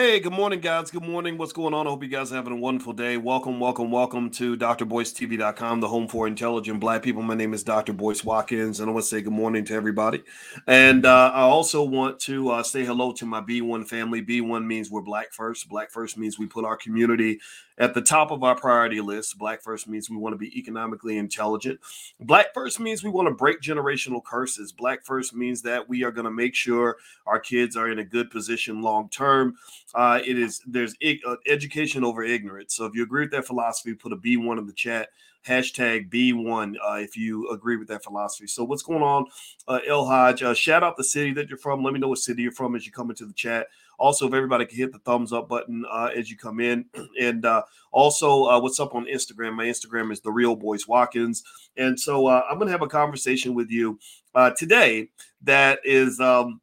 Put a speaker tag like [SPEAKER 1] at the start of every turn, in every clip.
[SPEAKER 1] Hey, good morning, guys. Good morning. What's going on? I hope you guys are having a wonderful day. Welcome, welcome, welcome to drboycetv.com, the home for intelligent black people. My name is Dr. Boyce Watkins, and I want to say good morning to everybody. And uh, I also want to uh, say hello to my B1 family. B1 means we're black first. Black first means we put our community at the top of our priority list. Black first means we want to be economically intelligent. Black first means we want to break generational curses. Black first means that we are going to make sure our kids are in a good position long term. Uh, it is there's uh, education over ignorance. So if you agree with that philosophy, put a B1 in the chat hashtag B1 uh, if you agree with that philosophy. So, what's going on, uh, El Hodge? Uh, shout out the city that you're from. Let me know what city you're from as you come into the chat. Also, if everybody can hit the thumbs up button uh, as you come in. And uh, also, uh, what's up on Instagram? My Instagram is The Real Boyce Watkins. And so uh, I'm going to have a conversation with you uh, today that is. Um,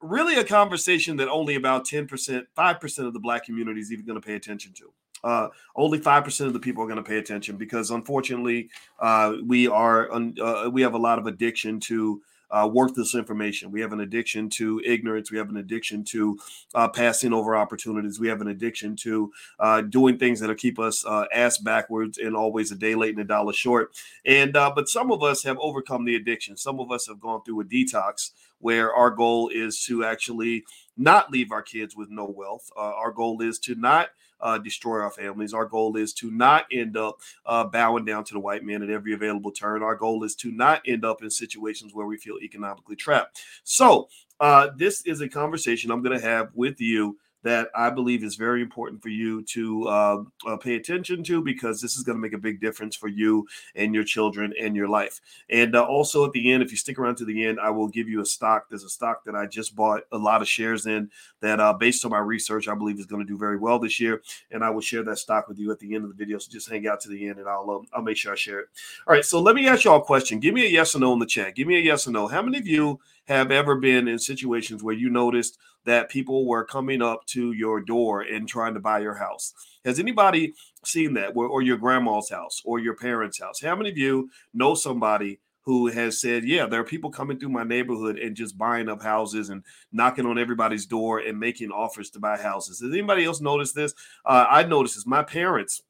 [SPEAKER 1] really, a conversation that only about 10%, 5% of the black community is even going to pay attention to uh, only five percent of the people are going to pay attention because unfortunately uh, we are uh, we have a lot of addiction to uh, worthless information. We have an addiction to ignorance. We have an addiction to uh, passing over opportunities. We have an addiction to uh, doing things that'll keep us uh, ass backwards and always a day late and a dollar short. And uh, but some of us have overcome the addiction. Some of us have gone through a detox where our goal is to actually not leave our kids with no wealth. Uh, our goal is to not uh, destroy our families. Our goal is to not end up uh, bowing down to the white man at every available turn. Our goal is to not end up in situations where we feel economically trapped. So, uh, this is a conversation I'm going to have with you that I believe is very important for you to uh, uh, pay attention to because this is going to make a big difference for you and your children and your life. And uh, also at the end, if you stick around to the end, I will give you a stock. There's a stock that I just bought a lot of shares in that, uh, based on my research, I believe is going to do very well this year. And I will share that stock with you at the end of the video. So just hang out to the end, and I'll um, I'll make sure I share it. All right. So let me ask y'all a question. Give me a yes or no in the chat. Give me a yes or no. How many of you have ever been in situations where you noticed that people were coming up to your door and trying to buy your house. Has anybody seen that, or, your grandma's house, or your parents' house? How many of you know somebody who has said, Yeah, there are people coming through my neighborhood and just buying up houses and knocking on everybody's door and making offers to buy houses? Has anybody else noticed this? Uh, I noticed this. My parents,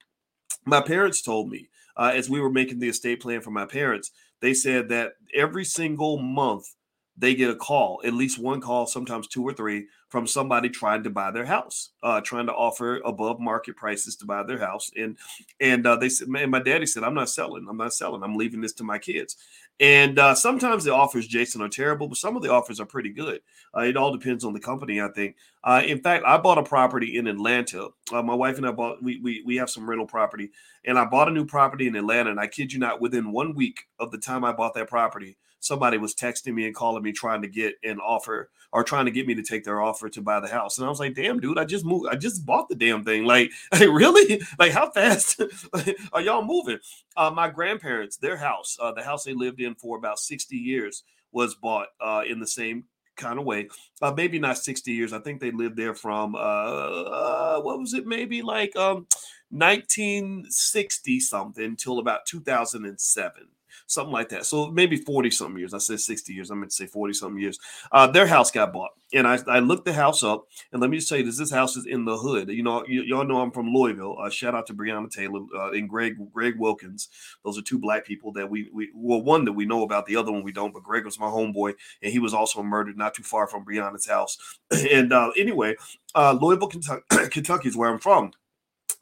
[SPEAKER 1] my parents told me uh, as we were making the estate plan for my parents, they said that every single month they get a call, at least one call, sometimes two or three, from somebody trying to buy their house, uh, trying to offer above market prices to buy their house. And and uh, they said, man, my daddy said, I'm not selling. I'm not selling. I'm leaving this to my kids. And uh, sometimes the offers, Jason, are terrible, but some of the offers are pretty good. Uh, it all depends on the company, I think. Uh, in fact, I bought a property in Atlanta. Uh, my wife and I bought. We, we we have some rental property, and I bought a new property in Atlanta. And I kid you not, within one week of the time I bought that property, somebody was texting me and calling me trying to get an offer or trying to get me to take their offer to buy the house. And I was like, damn, dude, I just moved. I just bought the damn thing. Like, really? Like, how fast are y'all moving? Uh, my grandparents, their house, uh, the house they lived in for about 60 years, was bought uh, in the same kind of way. Uh, maybe not 60 years. I think they lived there from uh, uh what was it? Maybe like um 1960 something till about 2007 something like that. So maybe 40 something years. I said 60 years. I meant to say 40 something years. Uh, their house got bought. And I, I looked the house up. And let me just tell you this this house is in the hood. You know, you, all know I'm from Louisville. Uh, shout out to Breonna Taylor uh, and Greg Greg Wilkins. Those are two black people that we, we, well, one that we know about, the other one we don't. But Greg was my homeboy. And he was also murdered not too far from Breonna's house. and uh, anyway, uh, Louisville, Kentucky, Kentucky is where I'm from.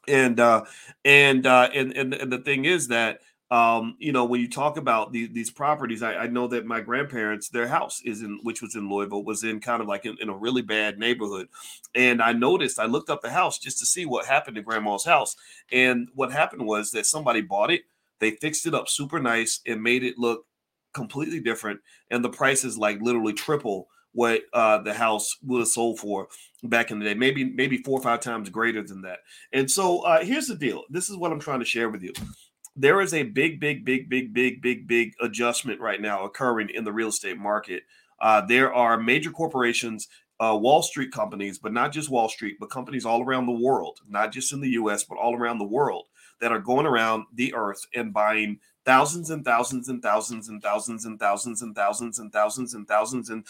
[SPEAKER 1] And, uh, and, uh, and, and, and the thing is that, um, you know, when you talk about the, these properties, I, I, know that my grandparents, their house is in, which was in Louisville, was in kind of like in, in, a really bad neighborhood. And I noticed, I looked up the house just to see what happened to grandma's house. And what happened was that somebody bought it, they fixed it up super nice and made it look completely different. And the price is like literally triple what uh, the house would have sold for back in the day, maybe maybe four or five times greater than that. And so uh, here's the deal. This is what I'm trying to share with you there is a big, big, big, big, big, big, big adjustment right now occurring in the real estate market. Uh, there are major corporations, uh, Wall Street companies, but not just Wall Street, but companies all around the world, not just in the US, but all around the world that are going around the earth and buying thousands and thousands and thousands and thousands and thousands and thousands and thousands and thousands and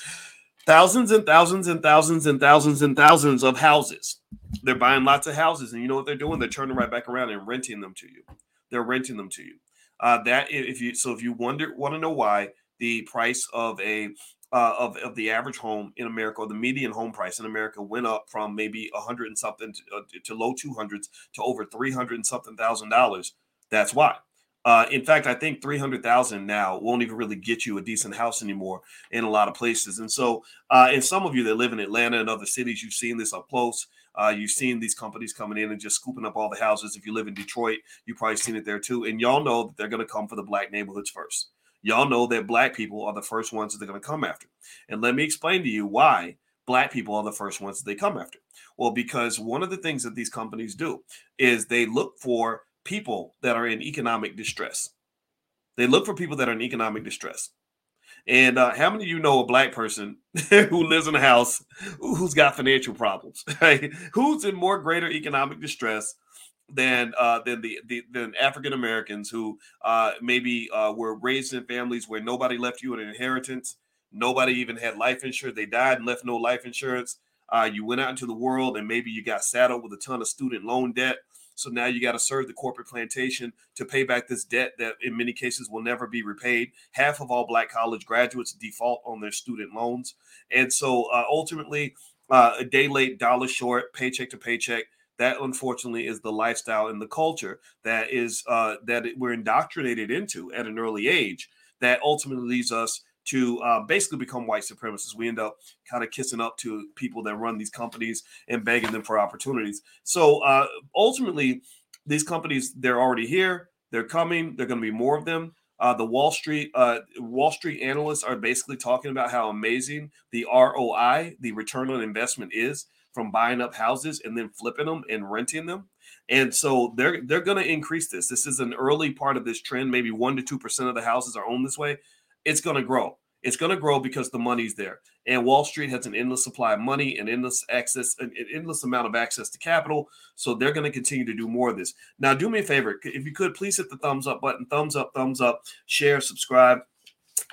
[SPEAKER 1] thousands and thousands and thousands and thousands and thousands of houses. They're buying lots of houses, and you know what they're doing? They're turning right back around and renting them to you. They're renting them to you. Uh, that if you so if you wonder want to know why the price of a uh, of, of the average home in America, or the median home price in America, went up from maybe a hundred and something to, uh, to low two hundreds to over three hundred and something thousand dollars. That's why. Uh, in fact, I think three hundred thousand now won't even really get you a decent house anymore in a lot of places. And so, uh, and some of you that live in Atlanta and other cities, you've seen this up close. Uh, you've seen these companies coming in and just scooping up all the houses. If you live in Detroit, you've probably seen it there too. And y'all know that they're going to come for the black neighborhoods first y'all know that black people are the first ones that they're going to come after. And let me explain to you why black people are the first ones that they come after. Well, because one of the things that these companies do is they look for people that are in economic distress. They look for people that are in economic distress. And uh, how many of you know a black person who lives in a house who's got financial problems? Right? Who's in more greater economic distress than uh, than the, the than African Americans who uh, maybe uh, were raised in families where nobody left you an inheritance, nobody even had life insurance. They died and left no life insurance. Uh, you went out into the world and maybe you got saddled with a ton of student loan debt. So now you got to serve the corporate plantation to pay back this debt that in many cases will never be repaid. Half of all black college graduates default on their student loans. And so uh, ultimately, uh, a day late, dollar short, paycheck to paycheck that unfortunately is the lifestyle and the culture that is uh, that we're indoctrinated into at an early age that ultimately leads us to uh, basically become white supremacists. We end up kind of kissing up to people that run these companies and begging them for opportunities. So uh, ultimately, these companies they're already here. They're coming. There are going to be more of them. Uh, the Wall Street uh, Wall Street analysts are basically talking about how amazing the ROI, the return on investment, is from buying up houses and then flipping them and renting them. And so they're they're going to increase this. This is an early part of this trend. Maybe one to two percent of the houses are owned this way. It's going to grow. It's going to grow because the money's there. And Wall Street has an endless supply of money and endless access, an endless amount of access to capital. So they're going to continue to do more of this. Now, do me a favor. If you could, please hit the thumbs up button. Thumbs up, thumbs up, share, subscribe.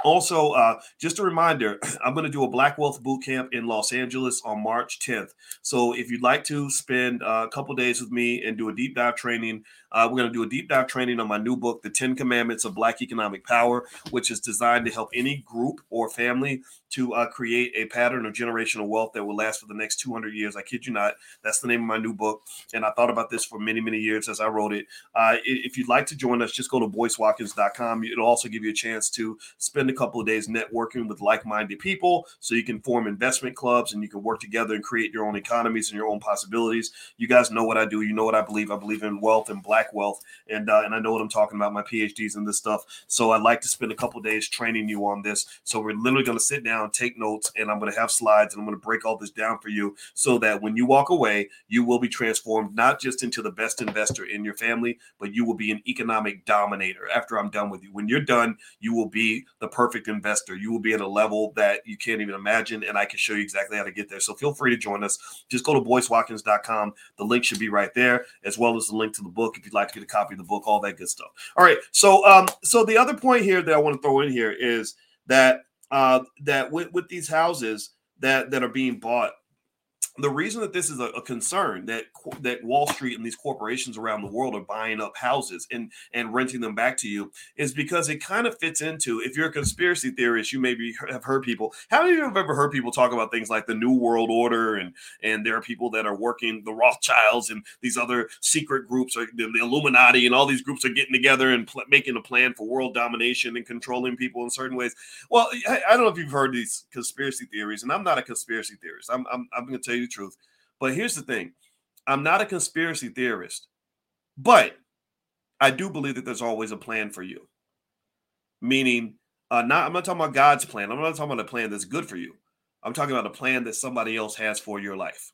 [SPEAKER 1] Also, uh, just a reminder, I'm going to do a Black Wealth Boot Camp in Los Angeles on March 10th. So if you'd like to spend uh, a couple days with me and do a deep dive training, uh, we're going to do a deep dive training on my new book, The 10 Commandments of Black Economic Power, which is designed to help any group or family to uh, create a pattern of generational wealth that will last for the next 200 years. I kid you not. That's the name of my new book. And I thought about this for many, many years as I wrote it. Uh, if you'd like to join us, just go to boycewatkins.com. It'll also give you a chance to spend a couple of days networking with like minded people so you can form investment clubs and you can work together and create your own economies and your own possibilities. You guys know what I do. You know what I believe. I believe in wealth and black wealth. And, uh, and I know what I'm talking about, my PhDs and this stuff. So I'd like to spend a couple days training you on this. So we're literally going to sit down, take notes, and I'm going to have slides and I'm going to break all this down for you so that when you walk away, you will be transformed not just into the best investor in your family, but you will be an economic dominator after I'm done with you. When you're done, you will be the perfect investor. You will be at a level that you can't even imagine, and I can show you exactly how to get there. So feel free to join us. Just go to boycewatkins.com. The link should be right there, as well as the link to the book you'd like to get a copy of the book, all that good stuff. All right. So um, so the other point here that I want to throw in here is that uh, that with, with these houses that that are being bought the reason that this is a, a, concern that that Wall Street and these corporations around the world are buying up houses and and renting them back to you is because it kind of fits into if you're a conspiracy theorist, you maybe have heard people. How many of you have ever heard people talk about things like the New World Order and and there are people that are working the Rothschilds and these other secret groups, or the, the Illuminati and all these groups are getting together and pl- making a plan for world domination and controlling people in certain ways. Well, I, I don't know if you've heard these conspiracy theories, and I'm not a conspiracy theorist. I'm I'm, I'm going to tell you the truth. But here's the thing I'm not a conspiracy theorist, but I do believe that there's always a plan for you. Meaning, uh, not I'm not talking about God's plan. I'm not talking about a plan that's good for you. I'm talking about a plan that somebody else has for your life.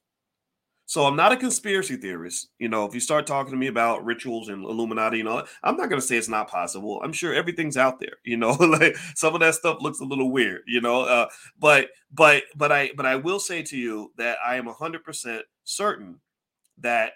[SPEAKER 1] So I'm not a conspiracy theorist. You know, if you start talking to me about rituals and Illuminati and all that, I'm not going to say it's not possible. I'm sure everything's out there. You know, like some of that stuff looks a little weird. You know, uh, but but but I but I will say to you that I am 100 percent certain that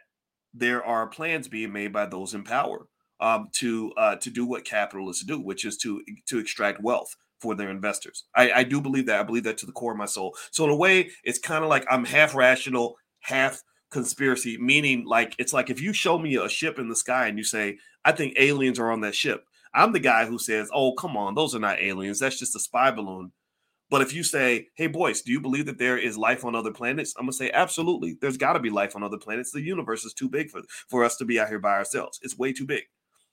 [SPEAKER 1] there are plans being made by those in power um, to uh, to do what capitalists do, which is to to extract wealth for their investors. I, I do believe that. I believe that to the core of my soul. So in a way, it's kind of like I'm half rational, half conspiracy, meaning like it's like if you show me a ship in the sky and you say, I think aliens are on that ship. I'm the guy who says, Oh, come on, those are not aliens. That's just a spy balloon. But if you say, Hey, Boyce, do you believe that there is life on other planets? I'm gonna say, Absolutely. There's got to be life on other planets. The universe is too big for, for us to be out here by ourselves. It's way too big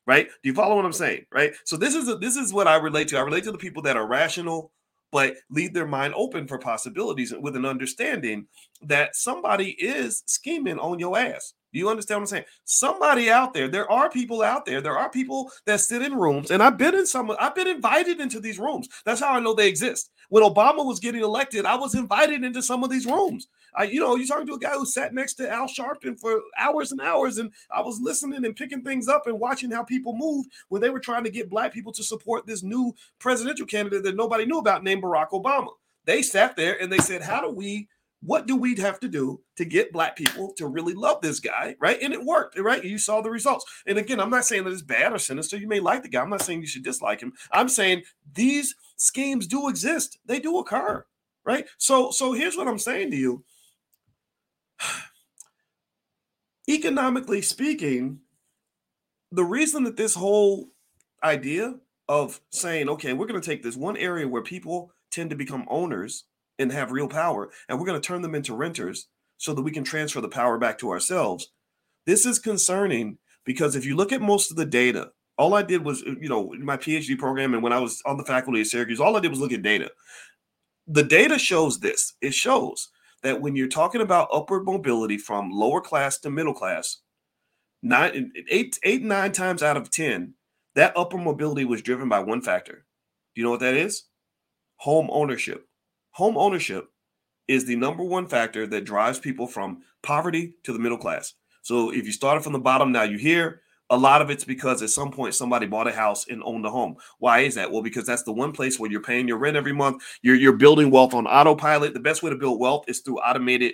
[SPEAKER 1] right? Do you follow what I'm saying? Right. So this is a, this is what I relate to. I relate to the people that are rational, but leave their mind open for possibilities with an understanding that somebody is scheming on your ass. Do you understand what I'm saying? Somebody out there, there are people out there, there are people that sit in rooms, and I've been in some, I've been invited into these rooms. That's how I know they exist. When Obama was getting elected, I was invited into some of these rooms. I, you know, you're talking to a guy who sat next to Al Sharpton for hours and hours, and I was listening and picking things up and watching how people moved when they were trying to get black people to support this new presidential candidate that nobody knew about named Barack Obama. They sat there and they said, How do we what do we have to do to get black people to really love this guy? Right? And it worked right? You saw the results. And again i'm not saying that it's bad or sinister. You may like the guy. I'm not saying you should dislike him. I'm saying these schemes do exist. They do occur right? So so here's what i'm saying to you economically speaking, the reason that this whole idea of saying, okay, we're going to take this one area where people tend to become owners and have real power, and we're going to turn them into renters so that we can transfer the power back to ourselves. This is concerning because if you look at most of the data, all I did was, you know, my PhD program and when I was on the faculty at Syracuse, all I did was look at data. The data shows this. It shows that when you're talking about upward mobility from lower class to middle class, nine, eight, eight, nine times out of 10, that upper mobility was driven by one factor. Do you know what that is? Home ownership. Home ownership is the number one factor that drives people from poverty to the middle class. So if you started from the bottom, now you're here, a lot of it's because at some point somebody bought a house and owned a home. Why is that? Well, because that's the one place where you're paying your rent every month. You're you're building wealth on autopilot. The best way to build wealth is through automated,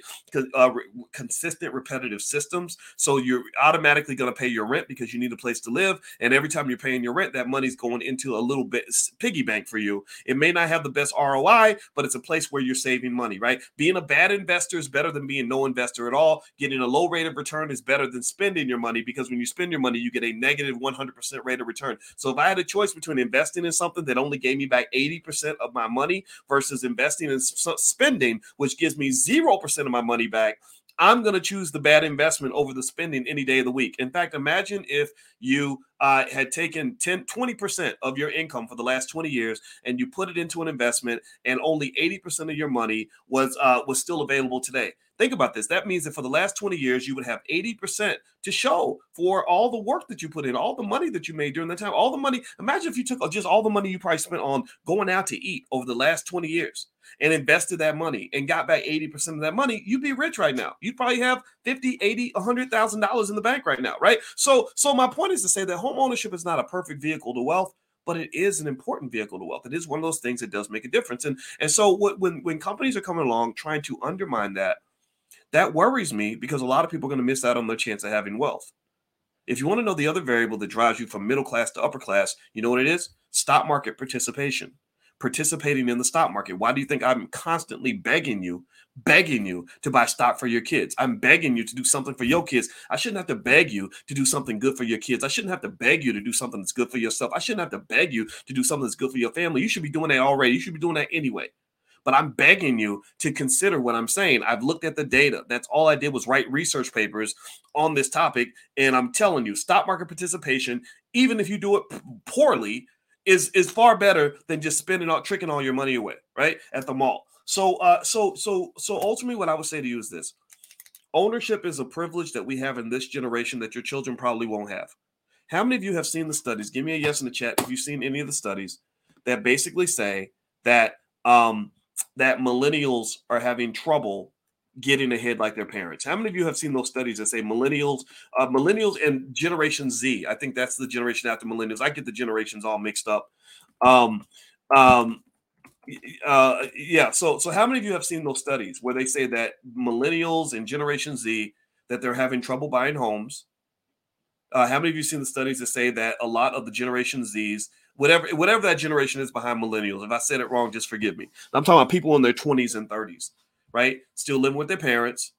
[SPEAKER 1] uh, consistent, repetitive systems. So you're automatically going to pay your rent because you need a place to live, and every time you're paying your rent, that money's going into a little bit piggy bank for you. It may not have the best ROI, but it's a place where you're saving money. Right? Being a bad investor is better than being no investor at all. Getting a low rate of return is better than spending your money because when you spend your money you get a negative 100% rate of return. So if I had a choice between investing in something that only gave me back 80% of my money versus investing in spending, which gives me 0% of my money back, I'm going to choose the bad investment over the spending any day of the week. In fact, imagine if you uh, had taken 10, 20% of your income for the last 20 years and you put it into an investment and only 80% of your money was uh, was still available today. Think about this. That means that for the last 20 years, you would have 80% to show for all the work that you put in, all the money that you made during that time, all the money. Imagine if you took just all the money you probably spent on going out to eat over the last 20 years and invested that money and got back 80% of that money, you'd be rich right now. You'd probably have 50, 80, $100,000 in the bank right now, right? So, so my point is to say that home ownership is not a perfect vehicle to wealth but it is an important vehicle to wealth. It is one of those things that does make a difference. And and so when when companies are coming along trying to undermine that, that worries me because a lot of people are going to miss out on their chance of having wealth. If you want to know the other variable that drives you from middle class to upper class, you know what it is? Stock market participation. Participating in the stock market. Why do you think I'm constantly begging you, begging you to buy stock for your kids? I'm begging you to do something for your kids. I shouldn't have to beg you to do something good for your kids. I shouldn't have to beg you to do something that's good for yourself. I shouldn't have to beg you to do something that's good for your family. You should be doing that already. You should be doing that anyway but I'm begging you to consider what I'm saying. I've looked at the data. That's all I did was write research papers on this topic. And I'm telling you, stock market participation, even if you do it poorly, is is far better than just spending all tricking all your money away, right? At the mall. So uh so so so ultimately what I would say to you is this ownership is a privilege that we have in this generation that your children probably won't have. How many of you have seen the studies? Give me a yes in the chat if you've seen any of the studies that basically say that um, that millennials are having trouble getting ahead like their parents. How many of you have seen those studies that say millennials, uh, millennials and Generation Z? I think that's the generation after millennials. I get the generations all mixed up. Um, um, uh, yeah. So, so how many of you have seen those studies where they say that millennials and Generation Z that they're having trouble buying homes, Uh, how many of you seen the studies that say that a lot of the Generation Z's, whatever whatever that generation is behind millennials, if I said it wrong, just forgive me. I'm talking about people in their 20s and 30s, right? Still living with their parents,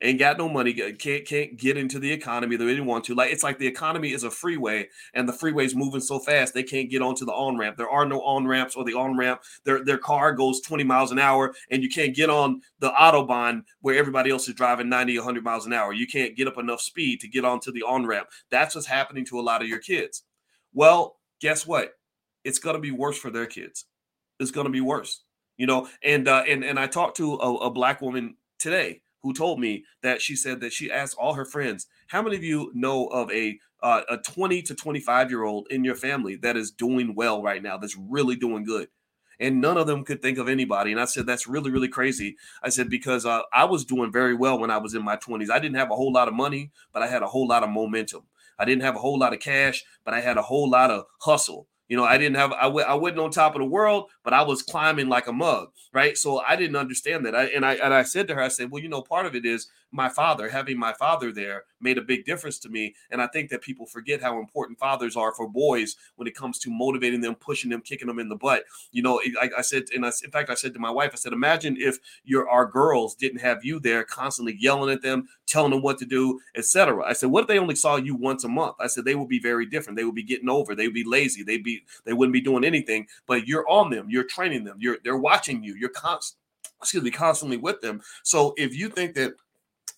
[SPEAKER 1] ain't got no money, can't can't get into the economy the way they want to. Like it's like the economy is a freeway, and the freeway's moving so fast they can't get onto the on ramp. There are no on ramps or the on ramp. Their their car goes 20 miles an hour, and you can't get on the autobahn where everybody else is driving 90, 100 miles an hour. You can't get up enough speed to get onto the on ramp. That's what's happening to a lot of your kids. Well, guess what? It's gonna be worse for their kids. It's gonna be worse. You know, and uh, and and I talked to a, a black woman today who told me that she said that she asked all her friends, "How many of you know of a uh, a 20 to 25 year old in your family that is doing well right now? That's really doing good." And none of them could think of anybody. And I said, "That's really, really crazy." I said because uh, I was doing very well when I was in my 20s. I didn't have a whole lot of money, but I had a whole lot of momentum. I didn't have a whole lot of cash, but I had a whole lot of hustle. You know, I didn't have I w- I wasn't on top of the world, but I was climbing like a mug, right? So I didn't understand that. I and I and I said to her, I said, well, you know, part of it is my father having my father there made a big difference to me, and I think that people forget how important fathers are for boys when it comes to motivating them, pushing them, kicking them in the butt. You know, I, I said, and I, in fact, I said to my wife, I said, imagine if your our girls didn't have you there, constantly yelling at them, telling them what to do, etc. I said, what if they only saw you once a month? I said they would be very different. They would be getting over. They would be lazy. They'd be they wouldn't be doing anything. But you're on them. You're training them. You're they're watching you. You're constant. Excuse me, constantly with them. So if you think that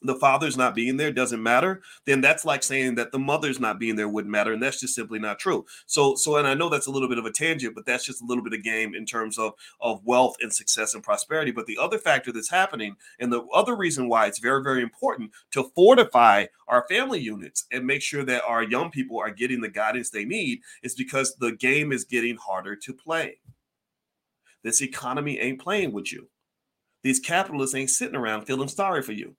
[SPEAKER 1] the father's not being there doesn't matter, then that's like saying that the mother's not being there wouldn't matter, and that's just simply not true. So, so, and I know that's a little bit of a tangent, but that's just a little bit of game in terms of of wealth and success and prosperity. But the other factor that's happening, and the other reason why it's very, very important to fortify our family units and make sure that our young people are getting the guidance they need, is because the game is getting harder to play. This economy ain't playing with you. These capitalists ain't sitting around feeling sorry for you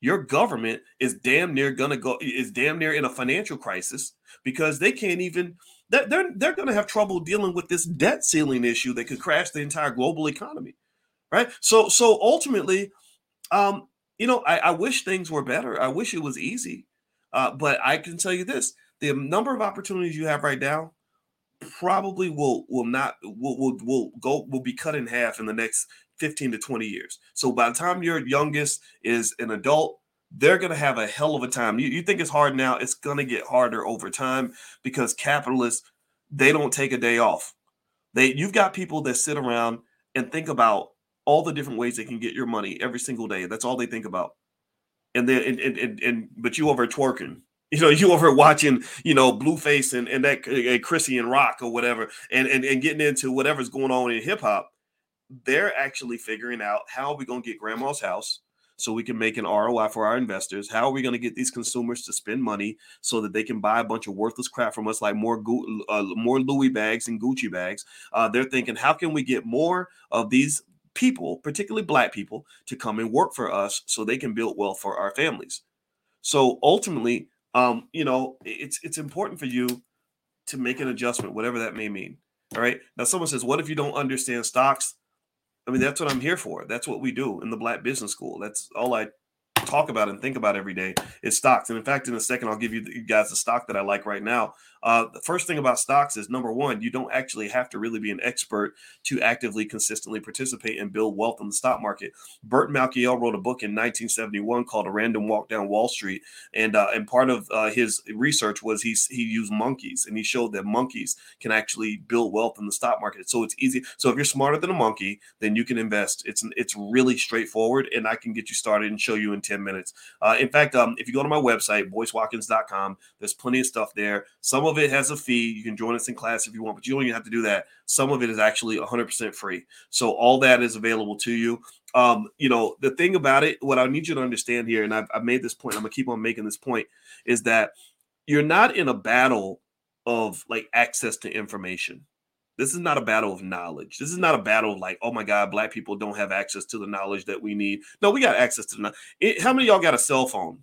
[SPEAKER 1] your government is damn near gonna go is damn near in a financial crisis because they can't even they're they're, gonna have trouble dealing with this debt ceiling issue that could crash the entire global economy right? So so ultimately um you know i, I wish things were better. I wish it was easy. Uh, but i can tell you this the number of opportunities you have right now probably will will not will will, will go will be cut in half in the next 15 to 20 years. So by the time your youngest is an adult, they're going to have a hell of a time. You, you think it's hard now, it's going to get harder over time because capitalists, they don't take a day off. They you've got people that sit around and think about all the different ways they can get your money every single day. That's all they think about. And then and and, and, and but you over twerking. You know, you over watching, you know, Blueface and, and that uh, Chrisean Rock or whatever, and, and and getting into whatever's going on in hip hop they're actually figuring out how are we going to get grandma's house so we can make an ROI for our investors? How are we going to get these consumers to spend money so that they can buy a bunch of worthless crap from us, like more uh, more Louis bags and Gucci bags? Uh, they're thinking, how can we get more of these people, particularly Black people, to come and work for us so they can build wealth for our families? So ultimately, um, you know, it's it's important for you to make an adjustment, whatever that may mean. All right. Now, someone says, "What if you don't understand stocks?" I mean, that's what I'm here for. That's what we do in the Black Business School. That's all I talk about and think about every day is stocks. And in fact, in a second, I'll give you, you guys the stock that I like right now. Uh, the first thing about stocks is number one, you don't actually have to really be an expert to actively, consistently participate and build wealth in the stock market. Burt Malkiel wrote a book in 1971 called A Random Walk Down Wall Street, and uh, and part of uh, his research was he he used monkeys and he showed that monkeys can actually build wealth in the stock market. So it's easy. So if you're smarter than a monkey, then you can invest. It's it's really straightforward, and I can get you started and show you in 10 minutes. Uh, in fact, um, if you go to my website, boycewatkins.com, there's plenty of stuff there. Some of it has a fee. You can join us in class if you want, but you don't even have to do that. Some of it is actually 100% free. So all that is available to you. Um, you know, the thing about it, what I need you to understand here, and I've, I've made this point, I'm gonna keep on making this point, is that you're not in a battle of like access to information. This is not a battle of knowledge. This is not a battle of like, oh my God, black people don't have access to the knowledge that we need. No, we got access to the. How many y'all got a cell phone?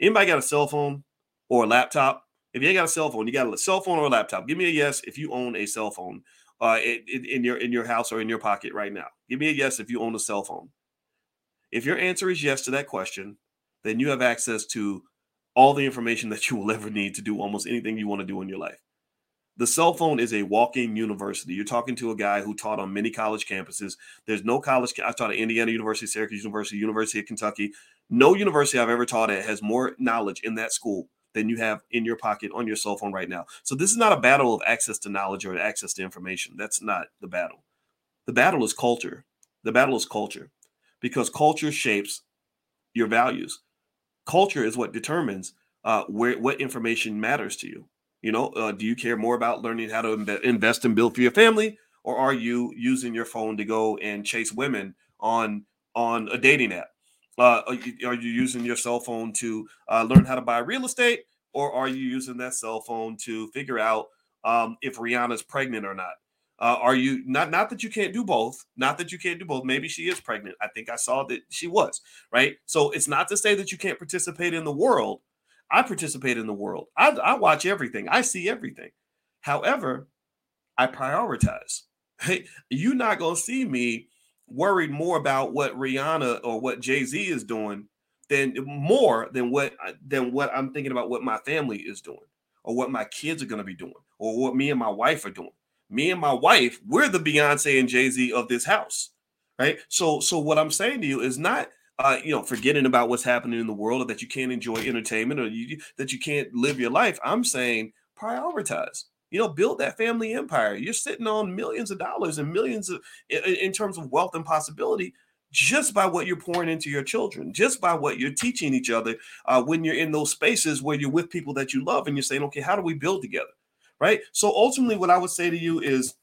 [SPEAKER 1] Anybody got a cell phone or a laptop? If you ain't got a cell phone, you got a cell phone or a laptop. Give me a yes if you own a cell phone uh, in, in your in your house or in your pocket right now. Give me a yes if you own a cell phone. If your answer is yes to that question, then you have access to all the information that you will ever need to do almost anything you want to do in your life. The cell phone is a walking university. You're talking to a guy who taught on many college campuses. There's no college. I taught at Indiana University, Syracuse University, University of Kentucky. No university I've ever taught at has more knowledge in that school than you have in your pocket on your cell phone right now. So this is not a battle of access to knowledge or access to information. That's not the battle. The battle is culture. The battle is culture because culture shapes your values. Culture is what determines uh, where what information matters to you. You know, uh, do you care more about learning how to invest and build for your family, or are you using your phone to go and chase women on on a dating app? Uh, are, you, using your cell phone to uh, learn how to buy real estate, or are you using that cell phone to figure out um, if Rihanna's pregnant or not? Uh, are you not not that you can't do both? Not that you can't do both. Maybe she is pregnant. I think I saw that she was right. So it's not to say that you can't participate in the world, I participate in the world. I, I watch everything. I see everything. However, I prioritize. Hey, you're not gonna see me worried more about what Rihanna or what Jay Z is doing than more than what than what I'm thinking about what my family is doing or what my kids are gonna be doing or what me and my wife are doing. Me and my wife, we're the Beyonce and Jay Z of this house, right? So, so what I'm saying to you is not uh, you know, forgetting about what's happening in the world, or that you can't enjoy entertainment, or you, that you can't live your life. I'm saying prioritize. You know, build that family empire. You're sitting on millions of dollars and millions of in, terms of wealth and possibility just by what you're pouring into your children, just by what you're teaching each other uh, when you're in those spaces where you're with people that you love and you're saying, okay, how do we build together? Right. So ultimately, what I would say to you is,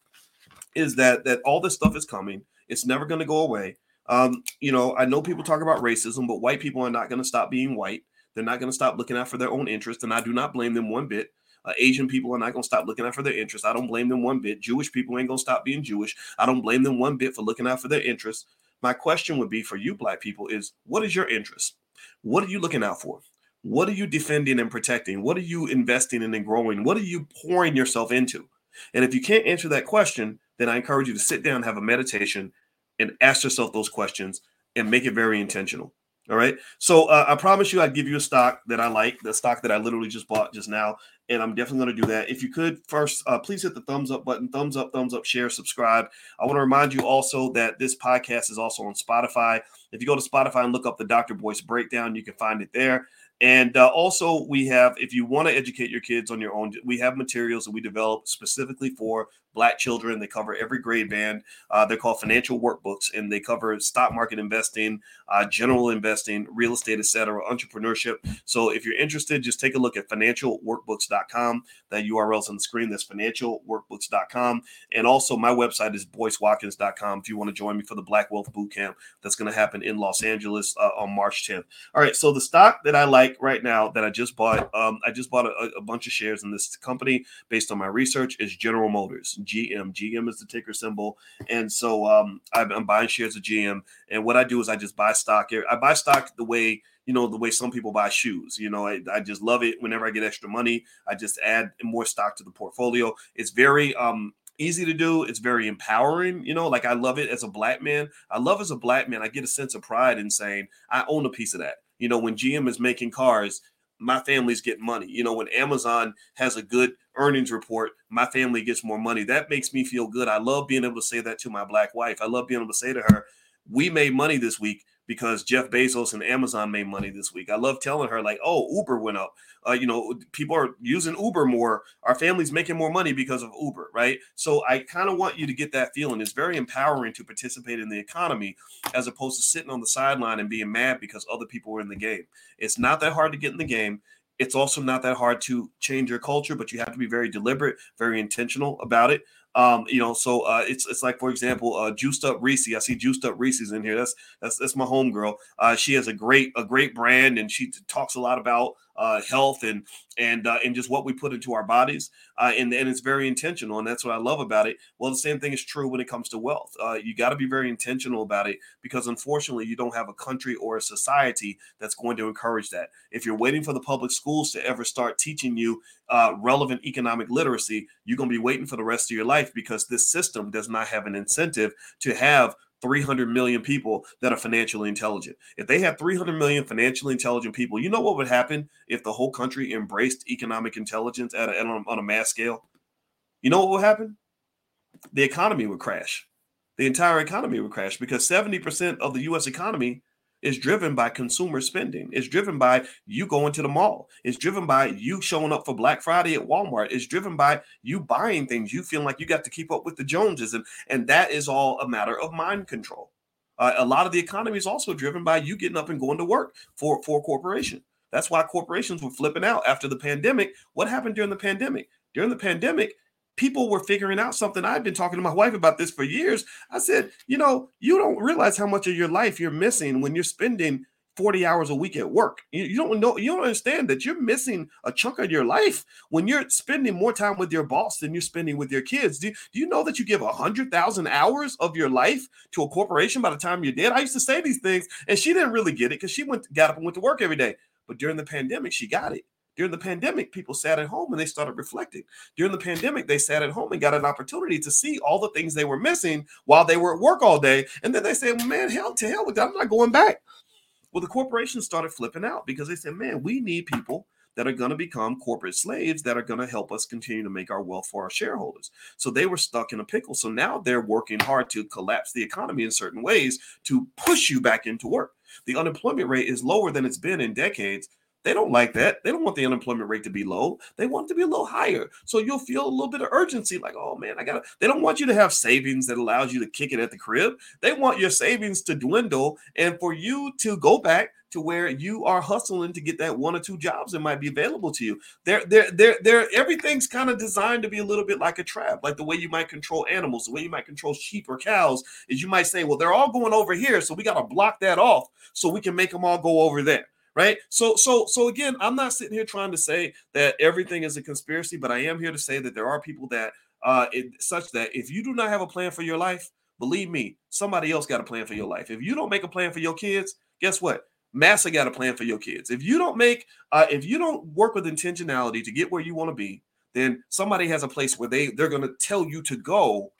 [SPEAKER 1] is that that all this stuff is coming. It's never going to go away. Um, you know, I know people talk about racism, but white people are not going to stop being white. They're not going to stop looking out for their own interests, and I do not blame them one bit. Uh, Asian people are not going to stop looking out for their interests. I don't blame them one bit. Jewish people ain't going to stop being Jewish. I don't blame them one bit for looking out for their interests. My question would be for you, black people, is what is your interest? What are you looking out for? What are you defending and protecting? What are you investing in and growing? What are you pouring yourself into? And if you can't answer that question, then I encourage you to sit down, have a meditation, and ask yourself those questions and make it very intentional. All right. So uh, I promise you, I'd give you a stock that I like, the stock that I literally just bought just now. And I'm definitely going to do that. If you could first, uh, please hit the thumbs up button, thumbs up, thumbs up, share, subscribe. I want to remind you also that this podcast is also on Spotify. If you go to Spotify and look up the Dr. Boyce breakdown, you can find it there. And uh, also, we have, if you want to educate your kids on your own, we have materials that we develop specifically for Black children. They cover every grade band. Uh, they're called financial workbooks, and they cover stock market investing, uh, general investing, real estate, etc., entrepreneurship. So if you're interested, just take a look at financialworkbooks.com. That URL is on the screen. That's financialworkbooks.com. And also, my website is boycewatkins.com if you want to join me for the Black Wealth Bootcamp that's going to happen in Los Angeles uh, on March 10th. All right. So the stock that I like right now that I just bought, um, I just bought a, a bunch of shares in this company based on my research is General Motors. GM. GM is the ticker symbol, and so um, I'm buying shares of GM. And what I do is I just buy stock. I buy stock the way you know the way some people buy shoes. You know, I, I just love it. Whenever I get extra money, I just add more stock to the portfolio. It's very um, easy to do. It's very empowering. You know, like I love it as a black man. I love as a black man. I get a sense of pride in saying I own a piece of that. You know, when GM is making cars, my family's getting money. You know, when Amazon has a good earnings report, my family gets more money. That makes me feel good. I love being able to say that to my black wife. I love being able to say to her, we made money this week because Jeff Bezos and Amazon made money this week. I love telling her like, "Oh, Uber went up. Uh, you know, people are using Uber more. Our family's making more money because of Uber, right?" So I kind of want you to get that feeling. It's very empowering to participate in the economy as opposed to sitting on the sideline and being mad because other people were in the game. It's not that hard to get in the game. It's also not that hard to change your culture, but you have to be very deliberate, very intentional about it. Um, you know, so uh, it's it's like for example, uh, juiced up Reese. I see juiced up Reese's in here. That's that's that's my homegirl. Uh, she has a great a great brand, and she talks a lot about uh, health and and uh, and just what we put into our bodies, uh, and and it's very intentional, and that's what I love about it. Well, the same thing is true when it comes to wealth. Uh, you got to be very intentional about it because unfortunately, you don't have a country or a society that's going to encourage that. If you're waiting for the public schools to ever start teaching you uh, relevant economic literacy, you're going to be waiting for the rest of your life because this system does not have an incentive to have 300 million people that are financially intelligent. If they had 300 million financially intelligent people, you know what would happen if the whole country embraced economic intelligence at a, on a mass scale? You know what would happen? The economy would crash. The entire economy would crash because 70% of the US economy is driven by consumer spending. It's driven by you going to the mall. It's driven by you showing up for Black Friday at Walmart. It's driven by you buying things. You feel like you got to keep up with the Joneses. And, and that is all a matter of mind control. Uh, a lot of the economy is also driven by you getting up and going to work for, for a corporation. That's why corporations were flipping out after the pandemic. What happened during the pandemic? During the pandemic, people were figuring out something. I've been talking to my wife about this for years. I said, you know, you don't realize how much of your life you're missing when you're spending 40 hours a week at work. You, you, don't know, you don't understand that you're missing a chunk of your life when you're spending more time with your boss than you're spending with your kids. Do, do you know that you give a hundred thousand hours of your life to a corporation by the time you're dead? I used to say these things and she didn't really get it because she went got up and went to work every day. But during the pandemic, she got it. During the pandemic, people sat at home and they started reflecting. During the pandemic, they sat at home and got an opportunity to see all the things they were missing while they were at work all day. And then they said, man, hell to hell with that. I'm not going back. Well, the corporations started flipping out because they said, man, we need people that are going to become corporate slaves that are going to help us continue to make our wealth for our shareholders. So they were stuck in a pickle. So now they're working hard to collapse the economy in certain ways to push you back into work. The unemployment rate is lower than it's been in decades they don't like that. They don't want the unemployment rate to be low. They want it to be a little higher. So you'll feel a little bit of urgency, like, oh man, I gotta. They don't want you to have savings that allows you to kick it at the crib. They want your savings to dwindle and for you to go back to where you are hustling to get that one or two jobs that might be available to you. They're they're they're, they're everything's kind of designed to be a little bit like a trap, like the way you might control animals, the way you might control sheep or cows, is you might say, well, they're all going over here, so we got to block that off so we can make them all go over there right? So so so again i'm not sitting here trying to say that everything is a conspiracy but i am here to say that there are people that uh it, such that if you do not have a plan for your life believe me somebody else got a plan for your life. If you don't make a plan for your kids guess what? Massa got a plan for your kids. If you don't make uh if you don't work with intentionality to get where you want to be then somebody has a place where they they're going to tell you to go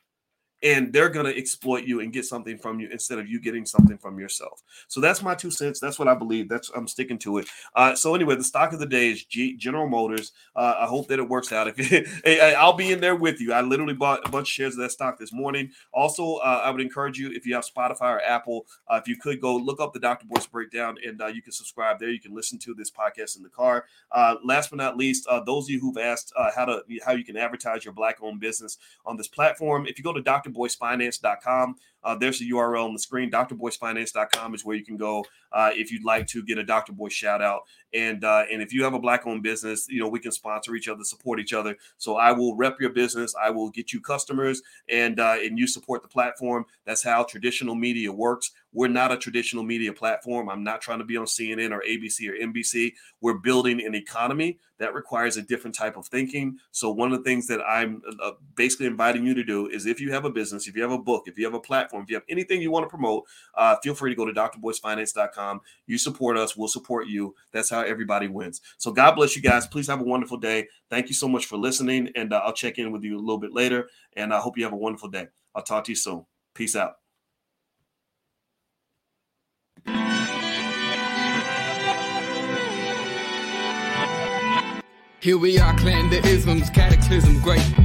[SPEAKER 1] and they're going to exploit you and get something from you instead of you getting something from yourself. So that's my two cents. That's what I believe. That's I'm sticking to it. Uh, so anyway, the stock of the day is G- General Motors. Uh, I hope that it works out. If hey, I'll be in there with you. I literally bought a bunch of shares of that stock this morning. Also, uh, I would encourage you if you have Spotify or Apple, uh, if you could go look up the Dr. Boyce breakdown and uh, you can subscribe there. You can listen to this podcast in the car. Uh, last but not least, those of you who've asked how to how you can advertise your black-owned business on this platform, if you go to Dr drboycefinance.com. Uh, there's the URL on the screen. drboycefinance.com is where you can go uh, if you'd like to get a Dr. Boyce shout out. And uh, and if you have a black owned business, you know we can sponsor each other, support each other. So I will rep your business. I will get you customers, and uh, and you support the platform. That's how traditional media works. We're not a traditional media platform. I'm not trying to be on CNN or ABC or NBC. We're building an economy that requires a different type of thinking. So one of the things that I'm uh, basically inviting you to do is if you have a business, if you have a book, if you have a platform, if you have anything you want to promote, uh, feel free to go to drboycefinance.com. You support us, we'll support you. That's how everybody wins. So God bless you guys. Please have a wonderful day. Thank you so much for listening, and uh, I'll check in with you a little bit later. And I hope you have a wonderful day. I'll talk to you soon. Peace out.
[SPEAKER 2] Here we are, clan the isms, cataclysm, great.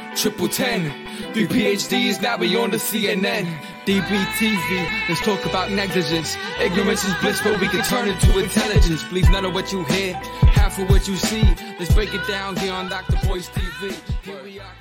[SPEAKER 2] triple ten. Three PhDs, now we on the CNN. DBTV, let's talk about negligence. Ignorance is bliss, but we can turn it to intelligence. Please, none of what you hear, half of what you see. Let's break it down here on Dr. Boyce TV. Here we are.